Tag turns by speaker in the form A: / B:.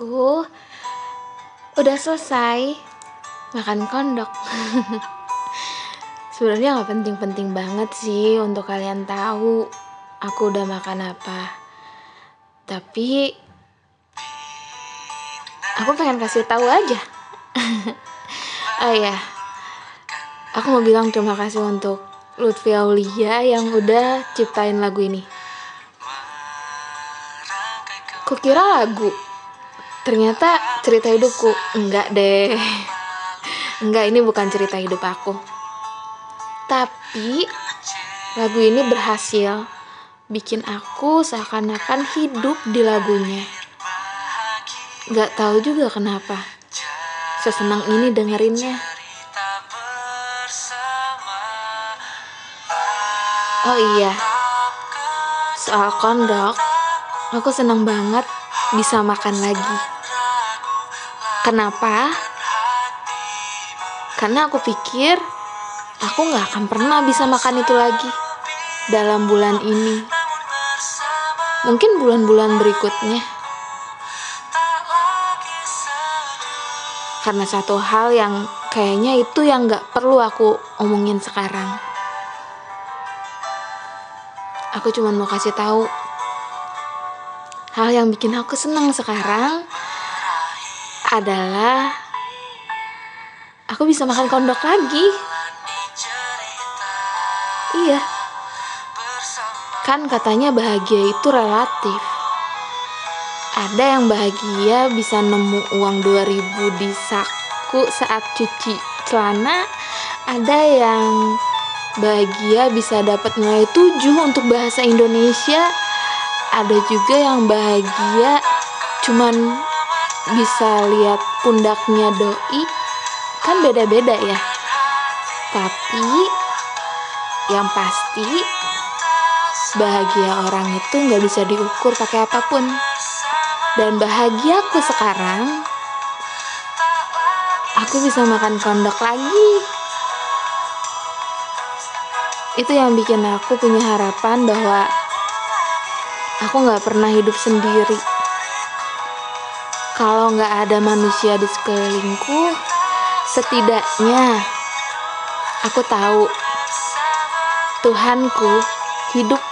A: aku udah selesai makan kondok. Sebenarnya nggak penting-penting banget sih untuk kalian tahu aku udah makan apa. Tapi aku pengen kasih tahu aja. oh iya, aku mau bilang terima kasih untuk Lutfi Aulia yang udah ciptain lagu ini. Kukira lagu, ternyata cerita hidupku. Enggak deh. Enggak, ini bukan cerita hidup aku. Tapi lagu ini berhasil bikin aku seakan-akan hidup di lagunya. Gak tahu juga kenapa. Sesenang ini dengerinnya. Oh iya, soal kondok, aku senang banget bisa makan lagi. Kenapa? Karena aku pikir aku gak akan pernah bisa makan itu lagi dalam bulan ini. Mungkin bulan-bulan berikutnya. Karena satu hal yang kayaknya itu yang gak perlu aku omongin sekarang. Aku cuma mau kasih tahu hal yang bikin aku senang sekarang adalah aku bisa makan kondok lagi. Iya. Kan katanya bahagia itu relatif. Ada yang bahagia bisa nemu uang 2000 di saku saat cuci celana. Ada yang bahagia bisa dapat nilai 7 untuk bahasa Indonesia. Ada juga yang bahagia cuman bisa lihat pundaknya doi. Kan beda-beda ya. Tapi yang pasti bahagia orang itu nggak bisa diukur pakai apa pun. Dan bahagiaku sekarang, aku bisa makan kondok lagi itu yang bikin aku punya harapan bahwa aku nggak pernah hidup sendiri. Kalau nggak ada manusia di sekelilingku, setidaknya aku tahu Tuhanku hidup.